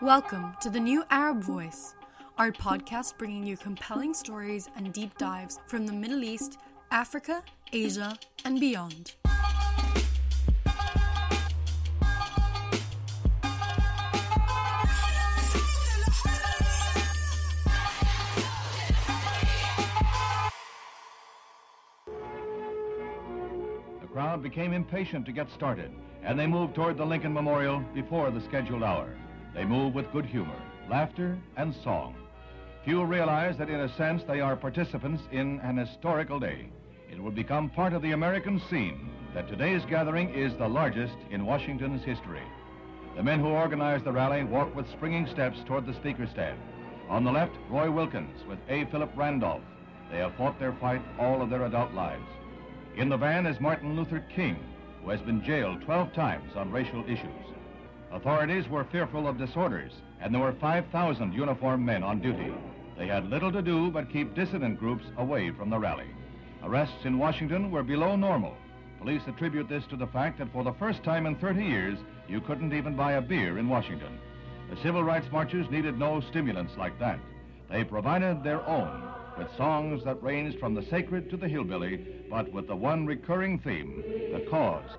Welcome to the New Arab Voice, our podcast bringing you compelling stories and deep dives from the Middle East, Africa, Asia, and beyond. The crowd became impatient to get started, and they moved toward the Lincoln Memorial before the scheduled hour. They move with good humor, laughter, and song. Few realize that in a sense they are participants in an historical day. It will become part of the American scene that today's gathering is the largest in Washington's history. The men who organized the rally walk with springing steps toward the speaker stand. On the left, Roy Wilkins with A. Philip Randolph. They have fought their fight all of their adult lives. In the van is Martin Luther King, who has been jailed 12 times on racial issues. Authorities were fearful of disorders, and there were 5,000 uniformed men on duty. They had little to do but keep dissident groups away from the rally. Arrests in Washington were below normal. Police attribute this to the fact that for the first time in 30 years, you couldn't even buy a beer in Washington. The civil rights marchers needed no stimulants like that. They provided their own with songs that ranged from the sacred to the hillbilly, but with the one recurring theme, the cause.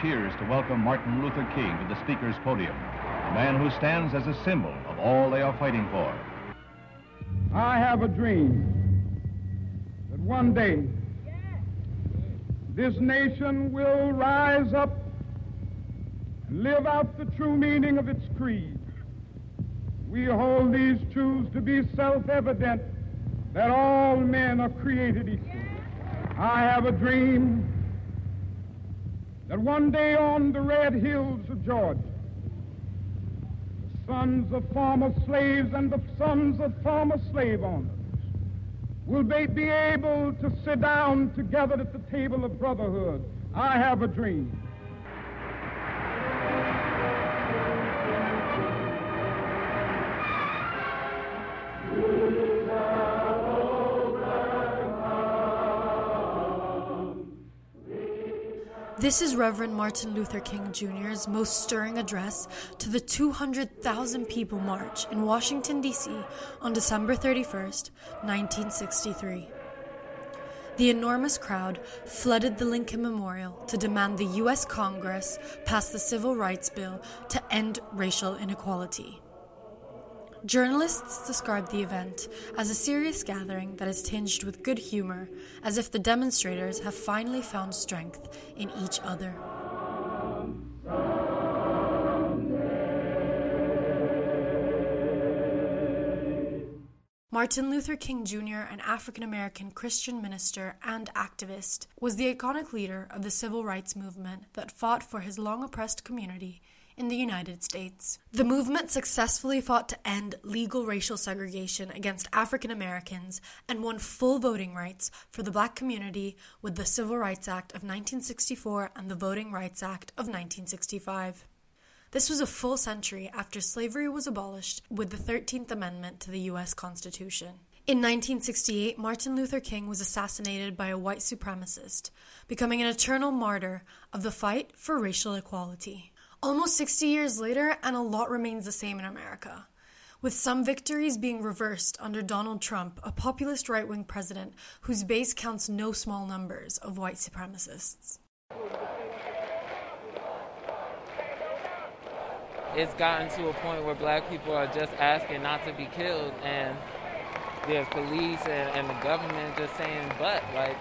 Cheers to welcome Martin Luther King to the speaker's podium, a man who stands as a symbol of all they are fighting for. I have a dream that one day this nation will rise up and live out the true meaning of its creed. We hold these truths to be self evident that all men are created equal. I have a dream that one day on the red hills of Georgia, the sons of former slaves and the sons of former slave owners will be, be able to sit down together at the table of brotherhood. I have a dream. This is Reverend Martin Luther King Jr.'s most stirring address to the 200,000 people march in Washington, D.C. on December 31st, 1963. The enormous crowd flooded the Lincoln Memorial to demand the U.S. Congress pass the Civil Rights Bill to end racial inequality. Journalists describe the event as a serious gathering that is tinged with good humor, as if the demonstrators have finally found strength in each other. Martin Luther King Jr., an African American Christian minister and activist, was the iconic leader of the civil rights movement that fought for his long oppressed community in the United States. The movement successfully fought to end legal racial segregation against African Americans and won full voting rights for the black community with the Civil Rights Act of 1964 and the Voting Rights Act of 1965. This was a full century after slavery was abolished with the 13th Amendment to the U.S. Constitution. In 1968, Martin Luther King was assassinated by a white supremacist, becoming an eternal martyr of the fight for racial equality. Almost 60 years later, and a lot remains the same in America. With some victories being reversed under Donald Trump, a populist right wing president whose base counts no small numbers of white supremacists. It's gotten to a point where black people are just asking not to be killed, and there's police and, and the government just saying, but, like,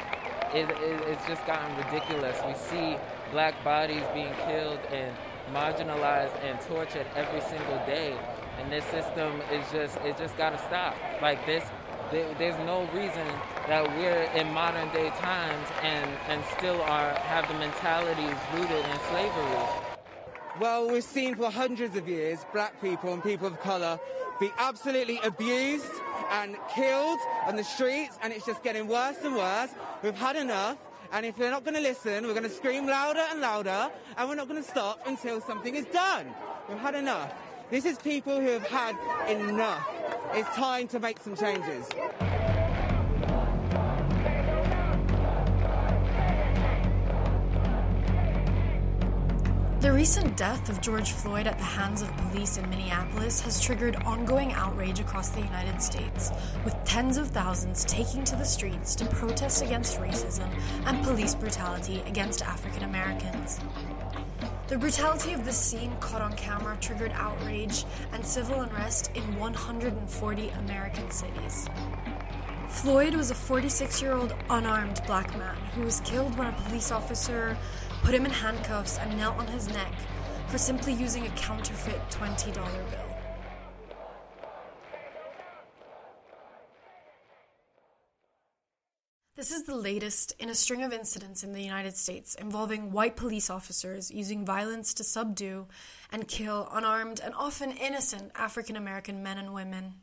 it, it, it's just gotten ridiculous. We see black bodies being killed and marginalized and tortured every single day. And this system is just, it just gotta stop. Like this, there's no reason that we're in modern day times and, and still are, have the mentalities rooted in slavery. Well, we've seen for hundreds of years black people and people of colour be absolutely abused and killed on the streets, and it's just getting worse and worse. We've had enough. And if they're not going to listen, we're going to scream louder and louder, and we're not going to stop until something is done. We've had enough. This is people who have had enough. It's time to make some changes. Recent death of George Floyd at the hands of police in Minneapolis has triggered ongoing outrage across the United States, with tens of thousands taking to the streets to protest against racism and police brutality against African Americans. The brutality of the scene caught on camera triggered outrage and civil unrest in 140 American cities. Floyd was a 46 year old unarmed black man who was killed when a police officer put him in handcuffs and knelt on his neck for simply using a counterfeit $20 bill. This is the latest in a string of incidents in the United States involving white police officers using violence to subdue and kill unarmed and often innocent African American men and women.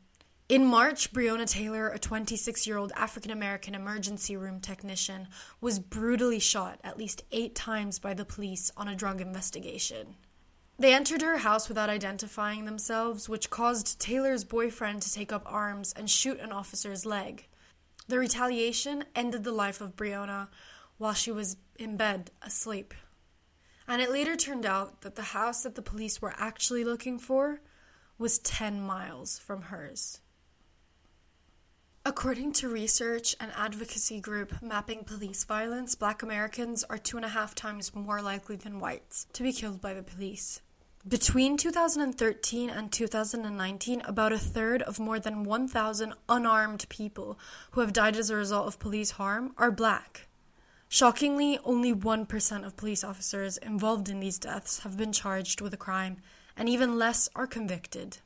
In March, Breonna Taylor, a 26 year old African American emergency room technician, was brutally shot at least eight times by the police on a drug investigation. They entered her house without identifying themselves, which caused Taylor's boyfriend to take up arms and shoot an officer's leg. The retaliation ended the life of Breonna while she was in bed, asleep. And it later turned out that the house that the police were actually looking for was 10 miles from hers. According to research and advocacy group Mapping Police Violence, black Americans are two and a half times more likely than whites to be killed by the police. Between 2013 and 2019, about a third of more than 1,000 unarmed people who have died as a result of police harm are black. Shockingly, only 1% of police officers involved in these deaths have been charged with a crime, and even less are convicted.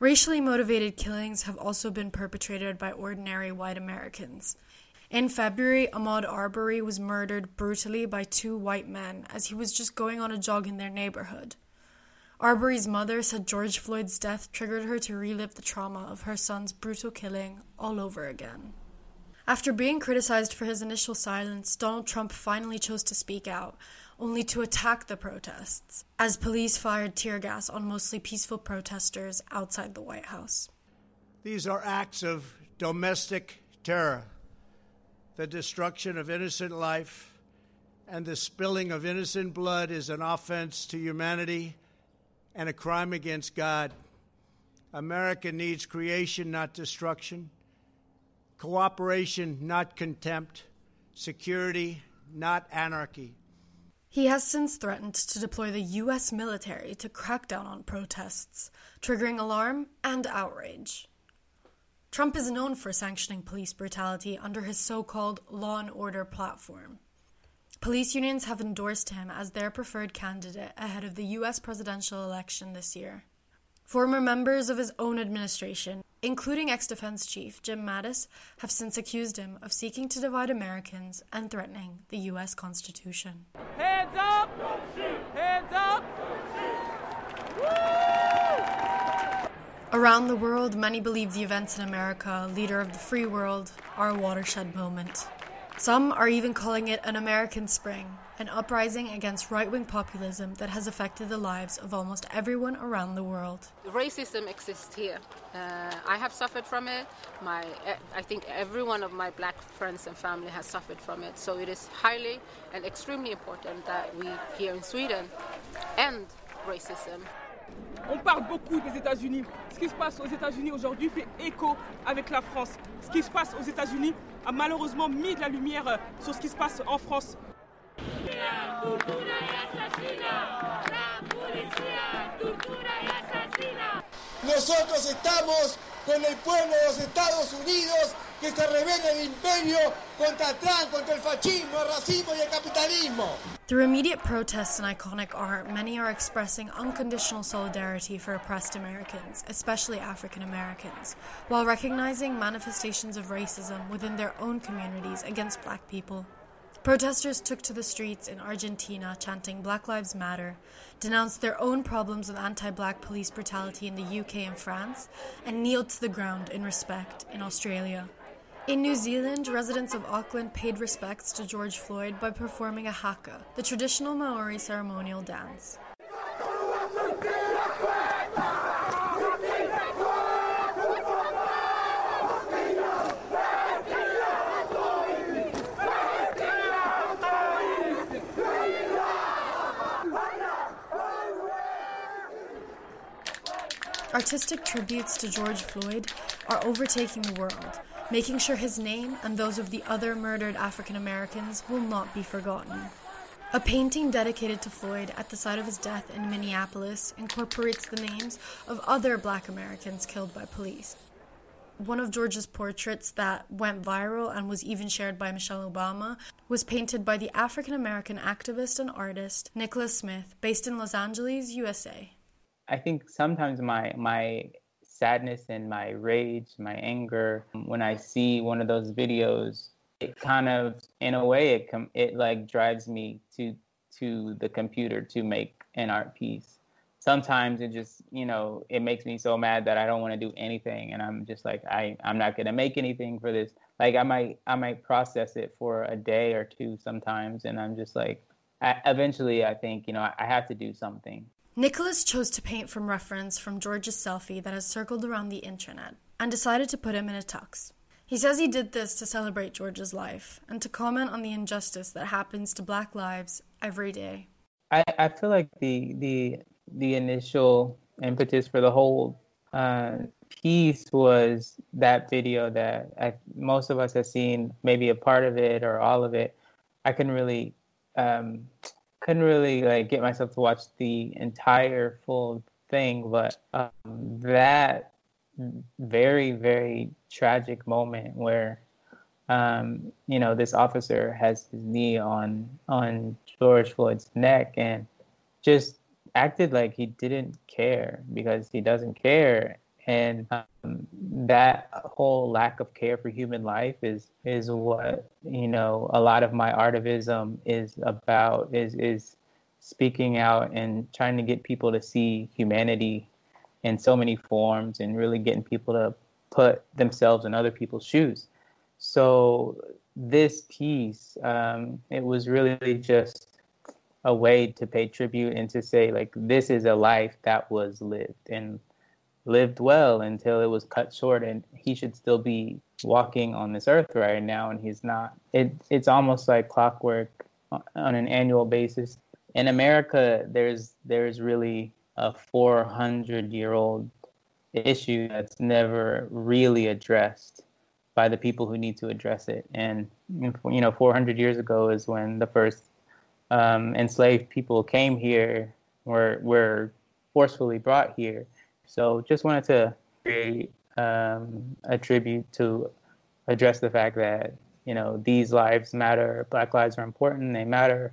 Racially motivated killings have also been perpetrated by ordinary white Americans. In February, Ahmaud Arbery was murdered brutally by two white men as he was just going on a jog in their neighborhood. Arbery's mother said George Floyd's death triggered her to relive the trauma of her son's brutal killing all over again. After being criticized for his initial silence, Donald Trump finally chose to speak out, only to attack the protests, as police fired tear gas on mostly peaceful protesters outside the White House. These are acts of domestic terror. The destruction of innocent life and the spilling of innocent blood is an offense to humanity and a crime against God. America needs creation, not destruction, cooperation, not contempt, security, not anarchy. He has since threatened to deploy the U.S. military to crack down on protests, triggering alarm and outrage. Trump is known for sanctioning police brutality under his so called law and order platform. Police unions have endorsed him as their preferred candidate ahead of the U.S. presidential election this year. Former members of his own administration, including ex defense chief Jim Mattis, have since accused him of seeking to divide Americans and threatening the U.S. Constitution. Hands up! Hands up! Around the world, many believe the events in America, leader of the free world, are a watershed moment. Some are even calling it an American Spring, an uprising against right wing populism that has affected the lives of almost everyone around the world. Racism exists here. Uh, I have suffered from it. My, I think every one of my black friends and family has suffered from it. So it is highly and extremely important that we here in Sweden end racism. On parle beaucoup des États-Unis. Ce qui se passe aux États-Unis aujourd'hui fait écho avec la France. Ce qui se passe aux États-Unis a malheureusement mis de la lumière euh, sur ce qui se passe en France. Nosotros estamos con el pueblo de los Estados Unidos que se revela el imperio contra Trump, contra el fascismo, el racismo y el capitalismo. Through immediate protests and iconic art, many are expressing unconditional solidarity for oppressed Americans, especially African Americans, while recognizing manifestations of racism within their own communities against black people. Protesters took to the streets in Argentina chanting Black Lives Matter, denounced their own problems of anti black police brutality in the UK and France, and kneeled to the ground in respect in Australia. In New Zealand, residents of Auckland paid respects to George Floyd by performing a haka, the traditional Maori ceremonial dance. Artistic tributes to George Floyd are overtaking the world, making sure his name and those of the other murdered African Americans will not be forgotten. A painting dedicated to Floyd at the site of his death in Minneapolis incorporates the names of other black Americans killed by police. One of George's portraits that went viral and was even shared by Michelle Obama was painted by the African American activist and artist Nicholas Smith, based in Los Angeles, USA. I think sometimes my my sadness and my rage, my anger, when I see one of those videos, it kind of, in a way, it com- it like drives me to to the computer to make an art piece. Sometimes it just, you know, it makes me so mad that I don't want to do anything, and I'm just like, I I'm not gonna make anything for this. Like I might I might process it for a day or two sometimes, and I'm just like, I, eventually I think, you know, I, I have to do something. Nicholas chose to paint from reference from George's selfie that has circled around the internet and decided to put him in a tux. He says he did this to celebrate George's life and to comment on the injustice that happens to black lives every day. I, I feel like the the the initial impetus for the whole uh, piece was that video that I, most of us have seen, maybe a part of it or all of it. I can really um, couldn't really like get myself to watch the entire full thing, but um, that very very tragic moment where um, you know this officer has his knee on on George Floyd's neck and just acted like he didn't care because he doesn't care and um, that whole lack of care for human life is is what you know a lot of my artivism is about is is speaking out and trying to get people to see humanity in so many forms and really getting people to put themselves in other people's shoes. So this piece um, it was really just a way to pay tribute and to say like this is a life that was lived. And lived well until it was cut short and he should still be walking on this earth right now and he's not. It it's almost like clockwork on an annual basis. In america there's there's really a 400 year old issue that's never really addressed by the people who need to address it. And you know 400 years ago is when the first um, enslaved people came here were were forcefully brought here so just wanted to create um, a tribute to address the fact that you know these lives matter, Black lives are important, they matter,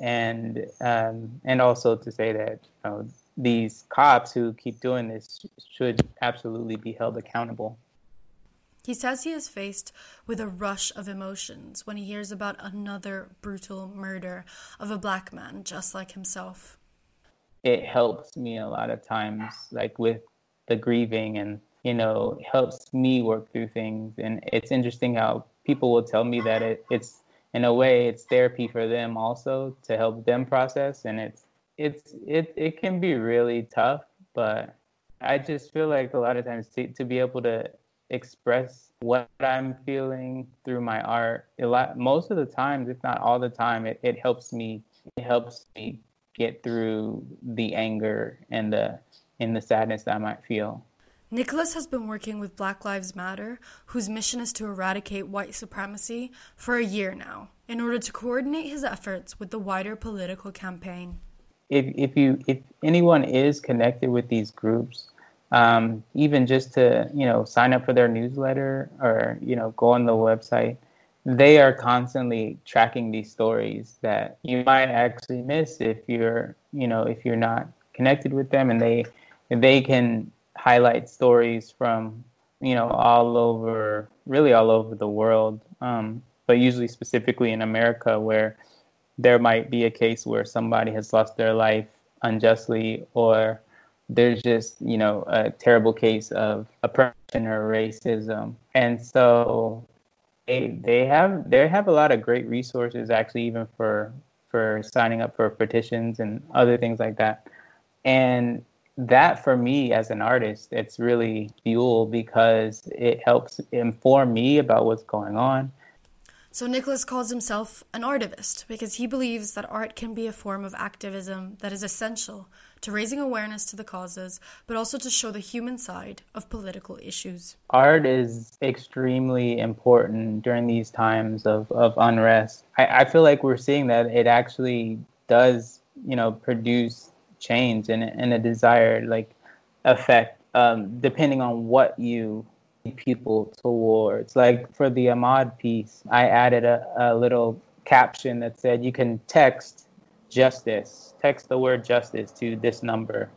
and um, and also to say that you know, these cops who keep doing this should absolutely be held accountable. He says he is faced with a rush of emotions when he hears about another brutal murder of a black man just like himself it helps me a lot of times, like with the grieving and, you know, helps me work through things. And it's interesting how people will tell me that it, it's, in a way, it's therapy for them also to help them process. And it's, it's, it, it can be really tough, but I just feel like a lot of times to, to be able to express what I'm feeling through my art, a lot, most of the times, if not all the time, it, it helps me, it helps me get through the anger and the and the sadness that I might feel. Nicholas has been working with Black Lives Matter, whose mission is to eradicate white supremacy, for a year now, in order to coordinate his efforts with the wider political campaign. If if you if anyone is connected with these groups, um, even just to you know sign up for their newsletter or you know go on the website, they are constantly tracking these stories that you might actually miss if you're you know if you're not connected with them. And they they can highlight stories from you know all over really all over the world um, but usually specifically in America, where there might be a case where somebody has lost their life unjustly or there's just you know a terrible case of oppression or racism. And so they they have they have a lot of great resources actually even for for signing up for petitions and other things like that. And that for me as an artist it's really fuel because it helps inform me about what's going on. So Nicholas calls himself an artivist because he believes that art can be a form of activism that is essential to raising awareness to the causes, but also to show the human side of political issues. Art is extremely important during these times of, of unrest. I, I feel like we're seeing that it actually does, you know, produce change and, and a desired like effect, um, depending on what you people towards. Like for the Ahmaud piece, I added a, a little caption that said you can text justice, text the word justice to this number,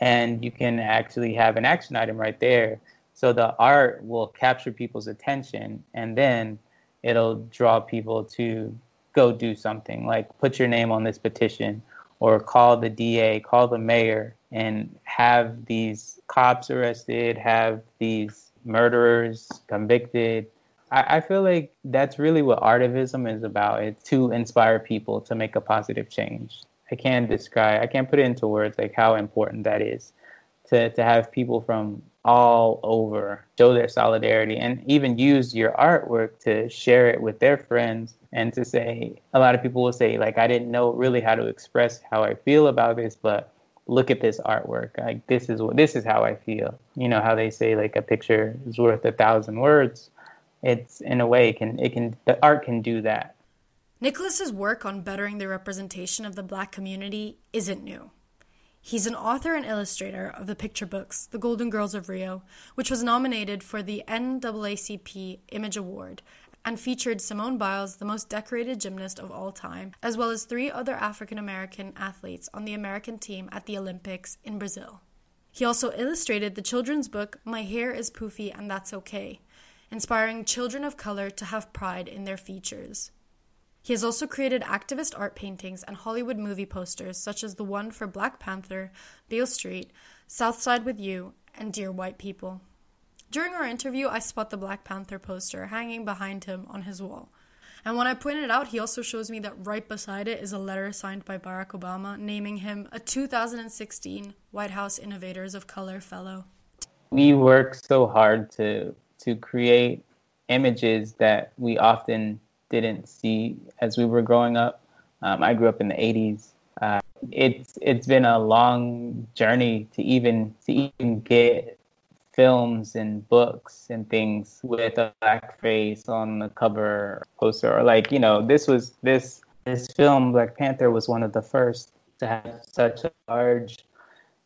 and you can actually have an action item right there. So the art will capture people's attention and then it'll draw people to go do something like put your name on this petition or call the DA, call the mayor, and have these cops arrested, have these murderers convicted, I, I feel like that's really what artivism is about. It's to inspire people to make a positive change. I can't describe, I can't put it into words like how important that is to, to have people from all over show their solidarity and even use your artwork to share it with their friends and to say a lot of people will say like i didn't know really how to express how i feel about this but look at this artwork like this is what this is how i feel you know how they say like a picture is worth a thousand words it's in a way it can it can the art can do that. Nicholas's work on bettering the representation of the black community isn't new. He's an author and illustrator of the picture books The Golden Girls of Rio, which was nominated for the NAACP Image Award and featured Simone Biles, the most decorated gymnast of all time, as well as three other African American athletes on the American team at the Olympics in Brazil. He also illustrated the children's book My Hair is Poofy and That's Okay, inspiring children of color to have pride in their features. He has also created activist art paintings and Hollywood movie posters, such as the one for Black Panther, Beale Street, South Side with You, and Dear White People. During our interview, I spot the Black Panther poster hanging behind him on his wall. And when I point it out, he also shows me that right beside it is a letter signed by Barack Obama naming him a 2016 White House Innovators of Color Fellow. We work so hard to to create images that we often didn't see as we were growing up. Um, I grew up in the 80s. Uh, it's it's been a long journey to even to even get films and books and things with a black face on the cover poster or like you know this was this this film Black Panther was one of the first to have such a large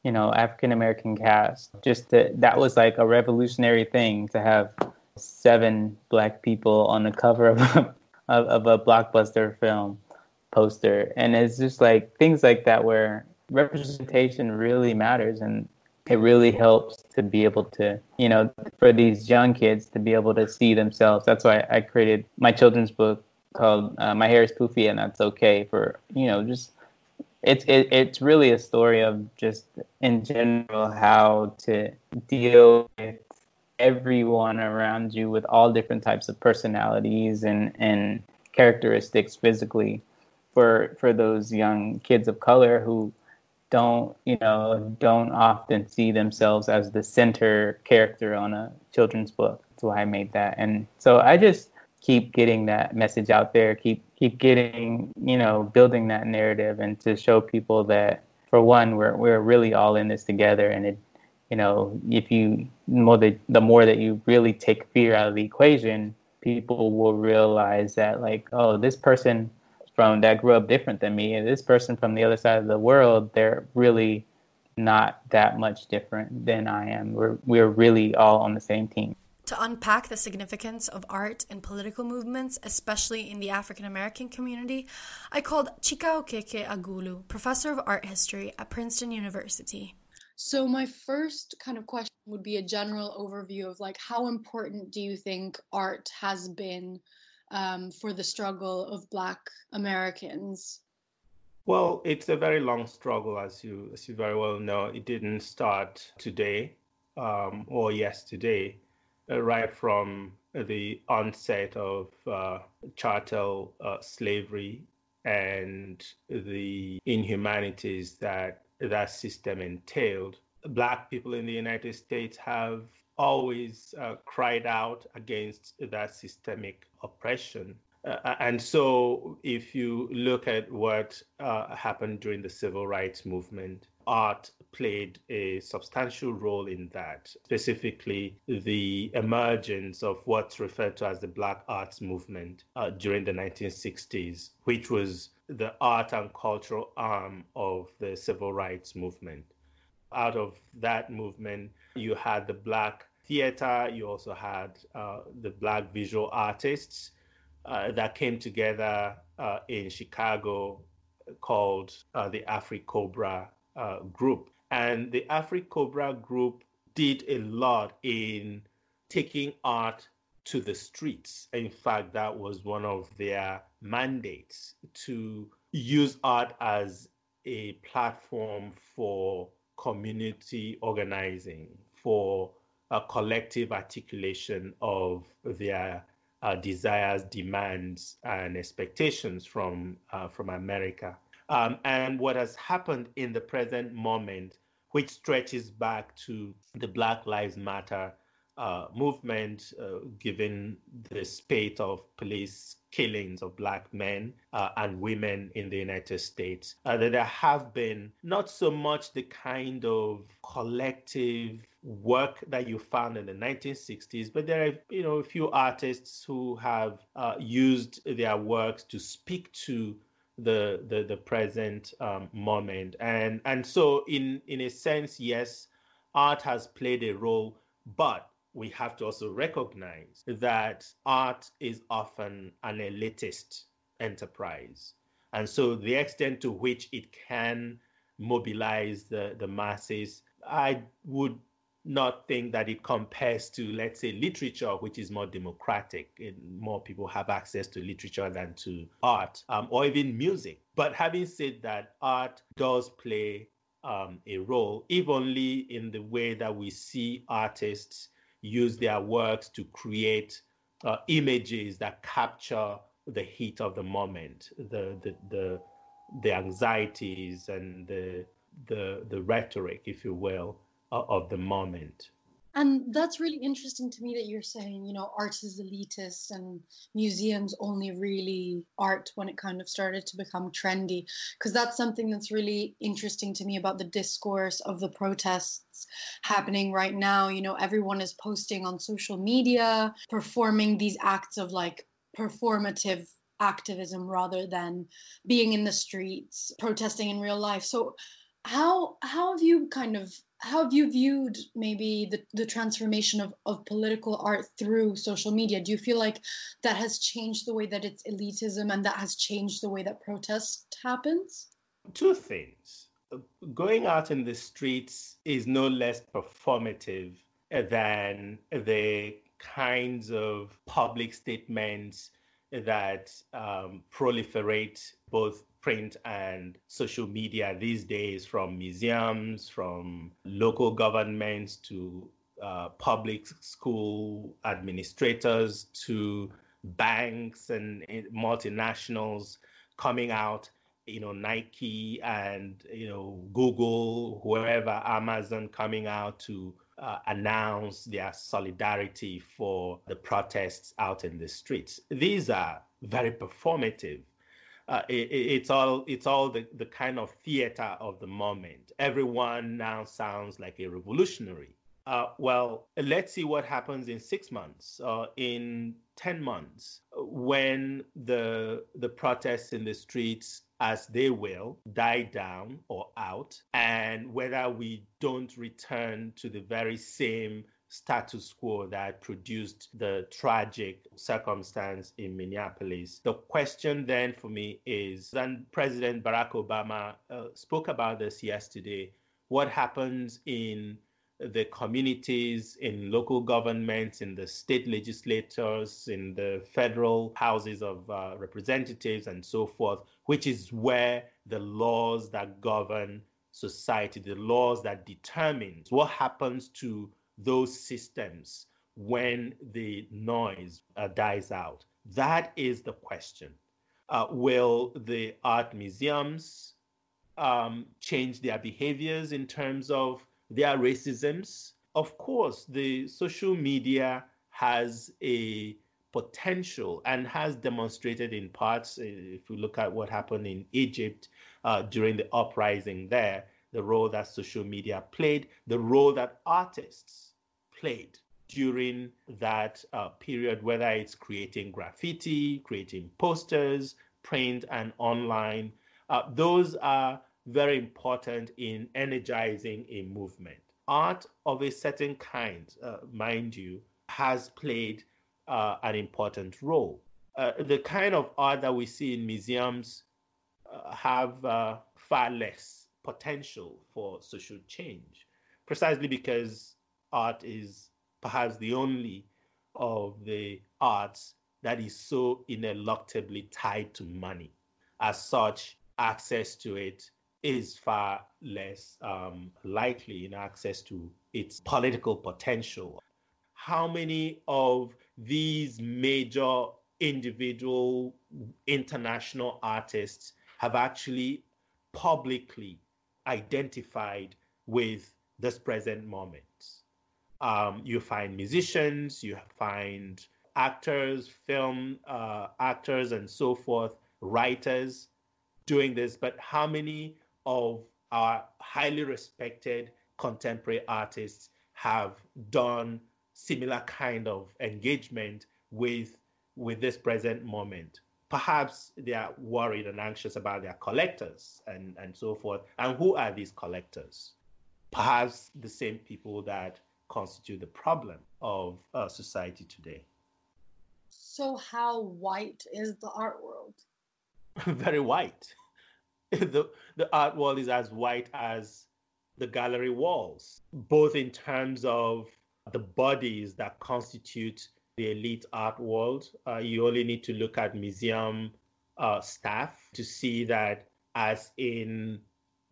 you know African American cast. Just that that was like a revolutionary thing to have seven black people on the cover of a, of, of a blockbuster film poster, and it's just like things like that where representation really matters and it really helps to be able to, you know, for these young kids to be able to see themselves. That's why I created my children's book called uh, "My Hair Is Poofy and That's Okay" for you know just it's it, it's really a story of just in general how to deal with everyone around you with all different types of personalities and and characteristics physically for for those young kids of color who don't you know don't often see themselves as the center character on a children's book. That's why i made that. And so i just keep getting that message out there keep keep getting, you know, building that narrative and to show people that for one, we're we're really all in this together. And it you know, if you more the the more that you really take fear out of the equation, people will realize that like, oh, this person from that grew up different than me. And this person from the other side of the world, they're really not that much different than I am. We're we're really all on the same team to unpack the significance of art in political movements, especially in the African American community, I called Chika Okeke Agulu, professor of art history at Princeton University. So my first kind of question would be a general overview of like how important do you think art has been um, for the struggle of Black Americans? Well, it's a very long struggle, as you as you very well know. It didn't start today um, or yesterday, right from the onset of uh, chattel uh, slavery and the inhumanities that that system entailed. Black people in the United States have always uh, cried out against that systemic oppression. Uh, and so, if you look at what uh, happened during the civil rights movement, art played a substantial role in that, specifically the emergence of what's referred to as the Black Arts Movement uh, during the 1960s, which was the art and cultural arm of the civil rights movement. Out of that movement, you had the Black theater, you also had uh, the Black visual artists uh, that came together uh, in Chicago called uh, the AfriCobra uh, group. And the AfriCobra group did a lot in taking art to the streets. In fact, that was one of their mandates to use art as a platform for community organizing, for a collective articulation of their uh, desires, demands, and expectations from uh, from America. Um, and what has happened in the present moment, which stretches back to the Black Lives Matter uh, movement, uh, given the spate of police killings of black men uh, and women in the United States, uh, that there have been not so much the kind of collective work that you found in the 1960s, but there are you know a few artists who have uh, used their works to speak to the the, the present um, moment, and and so in in a sense, yes, art has played a role, but we have to also recognize that art is often an elitist enterprise. And so the extent to which it can mobilize the, the masses, I would not think that it compares to, let's say, literature, which is more democratic. and more people have access to literature than to art um, or even music. But having said that, art does play um, a role, if only in the way that we see artists use their works to create uh, images that capture the heat of the moment, the the the, the anxieties and the, the the rhetoric, if you will, Uh, of the moment. And that's really interesting to me that you're saying, you know, art is elitist and museums only really art when it kind of started to become trendy. Because that's something that's really interesting to me about the discourse of the protests happening right now. You know, everyone is posting on social media, performing these acts of like performative activism rather than being in the streets, protesting in real life. So, how how have you kind of how have you viewed maybe the, the transformation of, of political art through social media? Do you feel like that has changed the way that it's elitism and that has changed the way that protest happens? Two things. Going out in the streets is no less performative than the kinds of public statements that um, proliferate both print and social media these days from museums, from local governments to uh, public school administrators to banks and multinationals coming out you know nike and you know google whoever amazon coming out to uh, announce their solidarity for the protests out in the streets. These are very performative uh, it, it's all it's all the, the kind of theater of the moment. Everyone now sounds like a revolutionary. Uh, well, let's see what happens in six months, uh, in ten months, when the the protests in the streets, as they will, die down or out, and whether we don't return to the very same status quo that produced the tragic circumstance in Minneapolis. The question then for me is, and President Barack Obama uh, spoke about this yesterday, what happens in the communities, in local governments, in the state legislators, in the federal houses of uh, representatives, and so forth, which is where the laws that govern society, the laws that determine what happens to those systems when the noise uh, dies out. That is the question. Uh, will the art museums um, change their behaviors in terms of their racisms? Of course, the social media has a potential and has demonstrated in parts, uh, if we look at what happened in Egypt uh, during the uprising there, the role that social media played, the role that artists played during that uh, period, whether it's creating graffiti, creating posters, print, and online. Uh, those are very important in energizing a movement. Art of a certain kind, uh, mind you, has played uh, an important role. Uh, the kind of art that we see in museums uh, have far less potential for social change, precisely because art is perhaps the only of the arts that is so ineluctably tied to money. As such, access to it is far less um, likely in access to its political potential. How many of these major individual international artists have actually publicly identified with this present moment? Um, you find musicians, you find actors, film uh, actors, and so forth, writers doing this, but how many of our highly respected contemporary artists have done similar kind of engagement with with this present moment? Perhaps they are worried and anxious about their collectors and and so forth. And who are these collectors? Perhaps the same people that constitute the problem of uh, society today. So how white is the art world? Very white. The, the art world is as white as the gallery walls, both in terms of the bodies that constitute the elite art world. Uh, you only need to look at museum uh, staff to see that, as in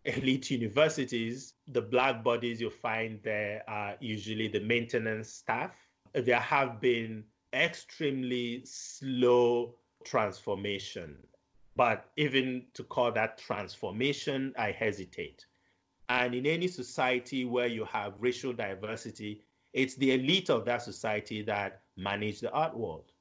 elite universities, the black bodies you find there are usually the maintenance staff. There have been extremely slow transformation but even to call that transformation, I hesitate. And in any society where you have racial diversity, it's the elite of that society that manage the art world.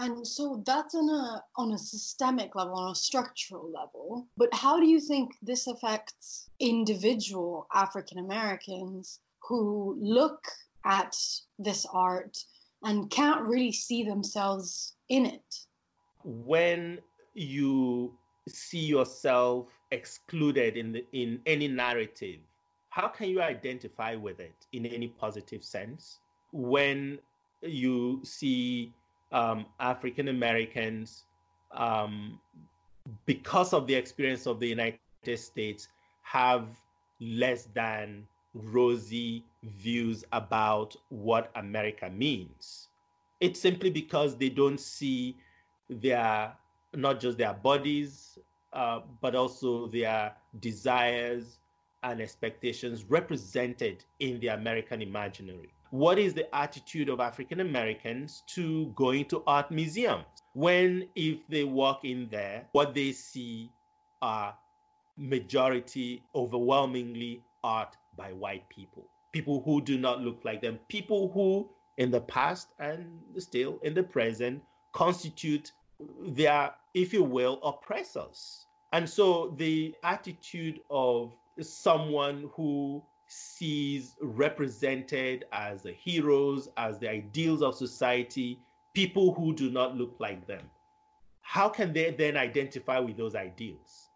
And so that's on a on a systemic level, on a structural level. But how do you think this affects individual African Americans who look at this art and can't really see themselves in it? When you see yourself excluded in the, in any narrative how can you identify with it in any positive sense when you see um, African Americans, um, because of the experience of the United States, have less than rosy views about what America means. It's simply because they don't see their not just their bodies, uh, but also their desires and expectations represented in the American imaginary. What is the attitude of African Americans to going to art museums? When, if they walk in there, what they see are majority, overwhelmingly art by white people, people who do not look like them, people who, in the past and still in the present, constitute their if you will, oppressors. And so the attitude of someone who sees represented as the heroes, as the ideals of society, people who do not look like them. How can they then identify with those ideals?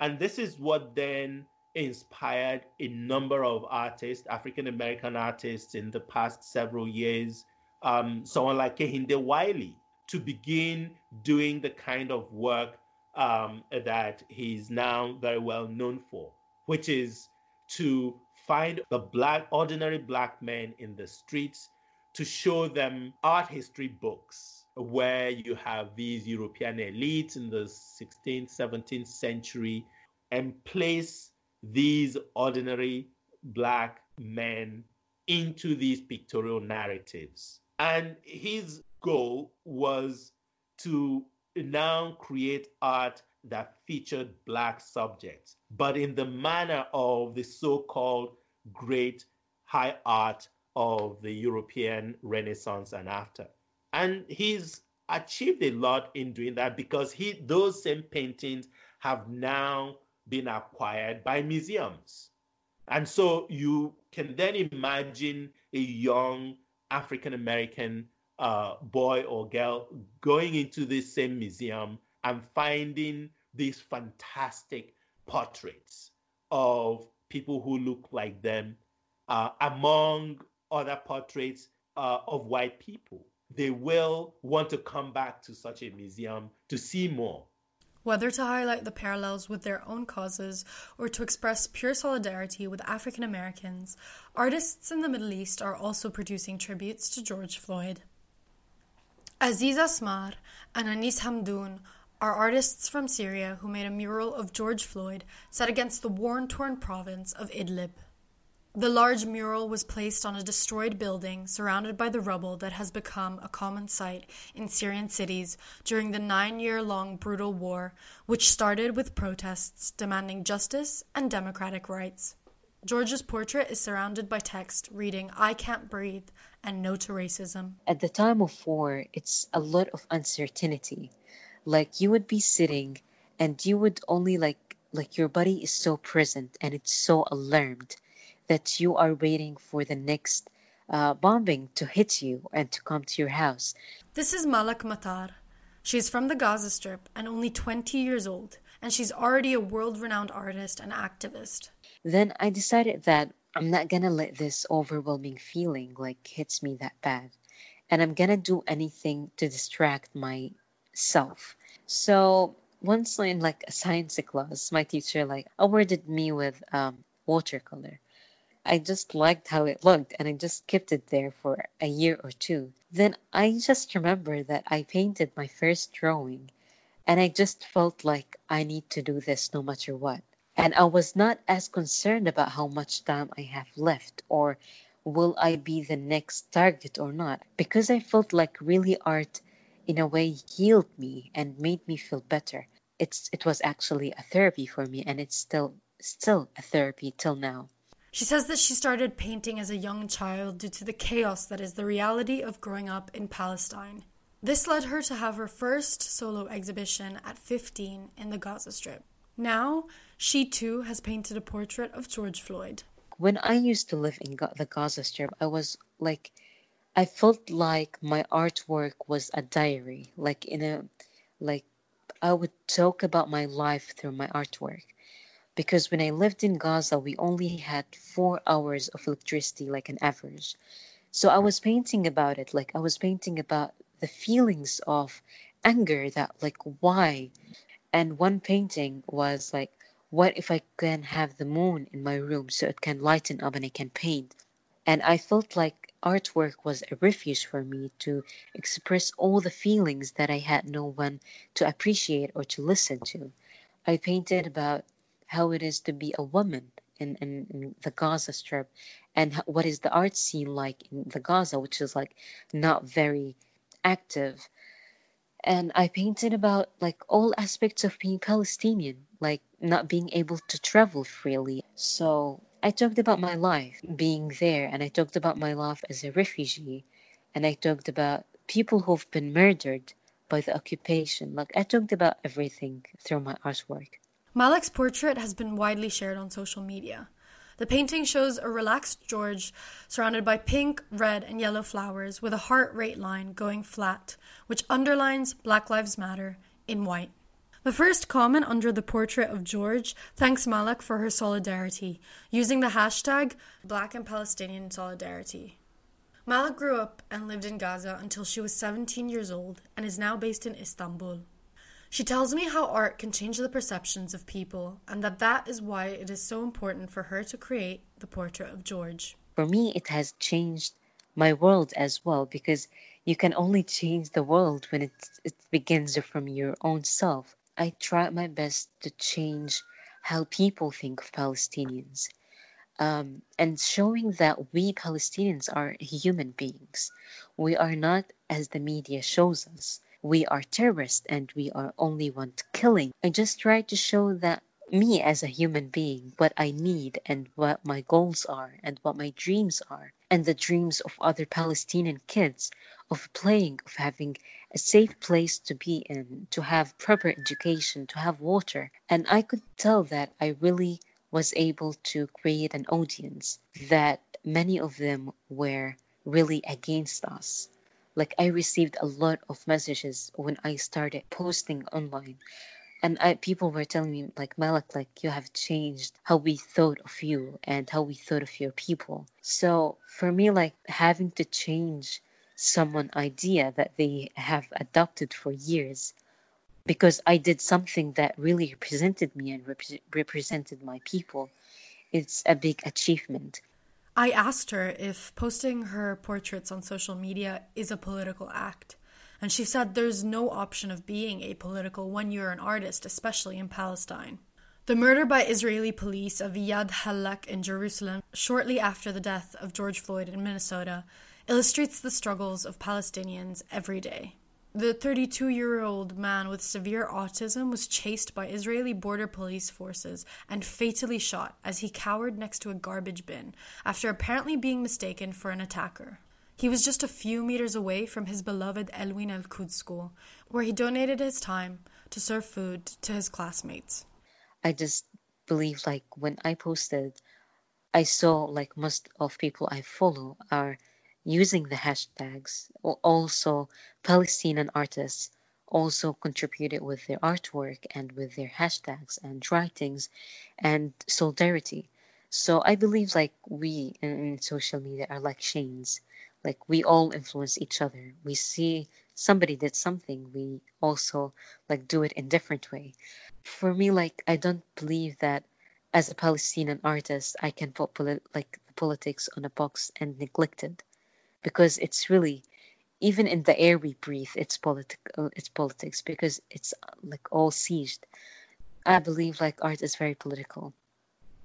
And this is what then inspired a number of artists, African American artists, in the past several years. Um, someone like Kehinde Wiley, to begin doing the kind of work um, that he's now very well known for, which is to find the black, ordinary black men in the streets to show them art history books where you have these European elites in the 16th, 17th century and place these ordinary black men into these pictorial narratives. And his goal was to now create art that featured black subjects, but in the manner of the so called great high art of the European Renaissance and after. And he's achieved a lot in doing that because he those same paintings have now been acquired by museums. And so you can then imagine a young African American uh, boy or girl going into this same museum and finding these fantastic portraits of people who look like them uh, among other portraits uh, of white people. They will want to come back to such a museum to see more. Whether to highlight the parallels with their own causes or to express pure solidarity with African Americans, artists in the Middle East are also producing tributes to George Floyd. Aziz Asmar and Anis Hamdoun are artists from Syria who made a mural of George Floyd set against the war torn province of Idlib. The large mural was placed on a destroyed building surrounded by the rubble that has become a common sight in Syrian cities during the nine year long brutal war, which started with protests demanding justice and democratic rights. George's portrait is surrounded by text reading, I can't breathe, and no to racism. At the time of war, it's a lot of uncertainty like you would be sitting and you would only like like your body is so present and it's so alarmed that you are waiting for the next uh, bombing to hit you and to come to your house. This is Malak Matar. She's from the Gaza Strip and only 20 years old, and she's already a world renowned artist and activist. Then I decided that I'm not gonna let this overwhelming feeling like hits me that bad. And I'm gonna do anything to distract my self. So once in like a science class, my teacher like awarded me with um, watercolor. I just liked how it looked and I just kept it there for a year or two. Then I just remember that I painted my first drawing and I just felt like I need to do this no matter what. And I was not as concerned about how much time I have left or will I be the next target or not because I felt like really art in a way healed me and made me feel better. It's it was actually a therapy for me and it's still still a therapy till now. She says that she started painting as a young child due to the chaos that is the reality of growing up in Palestine. This led her to have her first solo exhibition at 15 in the Gaza Strip. Now, she too has painted a portrait of George Floyd. When I used to live in the Gaza Strip, I was like I felt like my artwork was a diary, like in a like I would talk about my life through my artwork. Because when I lived in Gaza, we only had four hours of electricity, like an average. So I was painting about it, like I was painting about the feelings of anger that, like, why? And one painting was like, what if I can have the moon in my room so it can lighten up and I can paint? And I felt like artwork was a refuge for me to express all the feelings that I had no one to appreciate or to listen to. I painted about how it is to be a woman in, in, in, the Gaza Strip and what is the art scene like in the Gaza, which is like not very active. And I painted about like all aspects of being Palestinian, like not being able to travel freely. So I talked about my life being there, and I talked about my life as a refugee, and I talked about people who've been murdered by the occupation. Like, I talked about everything through my artwork. Malak's portrait has been widely shared on social media. The painting shows a relaxed George surrounded by pink, red, and yellow flowers with a heart rate line going flat, which underlines Black Lives Matter in white. The first comment under the portrait of George thanks Malak for her solidarity, using the hashtag Black and Palestinian Solidarity. Malak grew up and lived in Gaza until she was 17 years old and is now based in Istanbul. She tells me how art can change the perceptions of people and that that is why it is so important for her to create the portrait of George. For me, it has changed my world as well because you can only change the world when it, it begins from your own self. I try my best to change how people think of Palestinians um, and showing that we Palestinians are human beings. We are not as the media shows us we are terrorists and we are only want killing. I just try to show that me as a human being, what I need and what my goals are and what my dreams are, and the dreams of other Palestinian kids of playing, of having a safe place to be in, to have proper education, to have water. And I could tell that I really was able to create an audience that many of them were really against us like I received a lot of messages when I started posting online. And I, people were telling me, like, Malak, like, you have changed how we thought of you and how we thought of your people. So for me, like, having to change someone idea that they have adopted for years because I did something that really represented me and rep- represented my people, it's a big achievement. I asked her if posting her portraits on social media is a political act. And she said there's no option of being apolitical when you're an artist, especially in Palestine. The murder by Israeli police of Iyad Hallak in Jerusalem shortly after the death of George Floyd in Minnesota illustrates the struggles of Palestinians every day. The 32 year old man with severe autism was chased by Israeli border police forces and fatally shot as he cowered next to a garbage bin after apparently being mistaken for an attacker. He was just a few meters away from his beloved Elwyn Al Quds school, where he donated his time to serve food to his classmates. I just believe, like, when I posted, I saw, like, most of people I follow are using the hashtags. Also, Palestinian artists also contributed with their artwork and with their hashtags and writings and solidarity. So I believe like we in, social media are like chains. Like we all influence each other. We see somebody did something, we also like do it in different way. For me, like I don't believe that as a Palestinian artist, I can put polit- like politics on a box and neglect it because it's really even in the air we breathe it's political uh, it's politics because it's uh, like all seized i believe like art is very political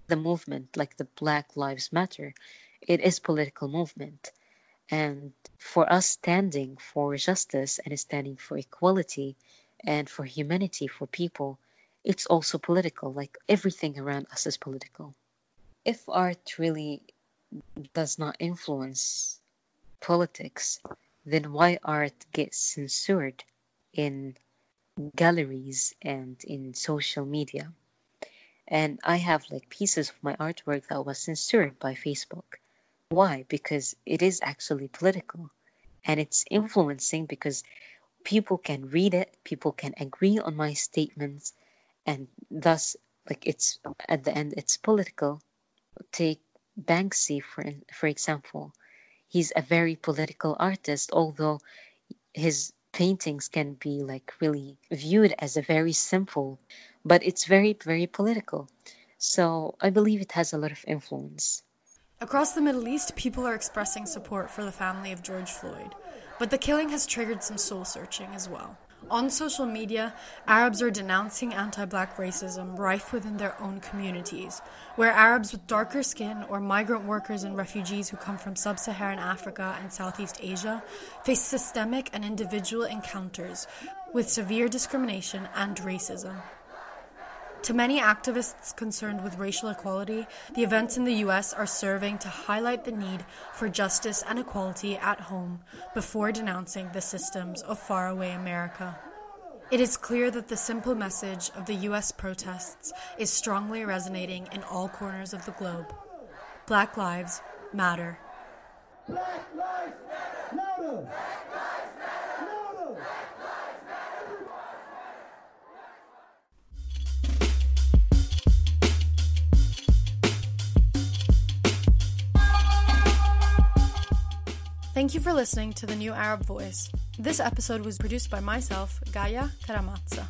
the movement like the black lives matter it is political movement and for us standing for justice and standing for equality and for humanity for people it's also political like everything around us is political if art really does not influence politics, then why art gets censored in galleries and in social media? And I have like pieces of my artwork that was censored by Facebook. Why? Because it is actually political and it's influencing because people can read it, people can agree on my statements, and thus, like it's at the end, it's political. Take Banksy for for example he's a very political artist, although his paintings can be like really viewed as a very simple, but it's very, very political. So I believe it has a lot of influence. Across the Middle East, people are expressing support for the family of George Floyd, but the killing has triggered some soul searching as well. On social media, Arabs are denouncing anti black racism rife within their own communities, where Arabs with darker skin or migrant workers and refugees who come from sub Saharan Africa and Southeast Asia face systemic and individual encounters with severe discrimination and racism. To many activists concerned with racial equality, the events in the US are serving to highlight the need for justice and equality at home before denouncing the systems of faraway America. It is clear that the simple message of the US protests is strongly resonating in all corners of the globe. Black lives matter. Black lives matter. Thank you for listening to the New Arab Voice. This episode was produced by myself, Gaia Caramazza.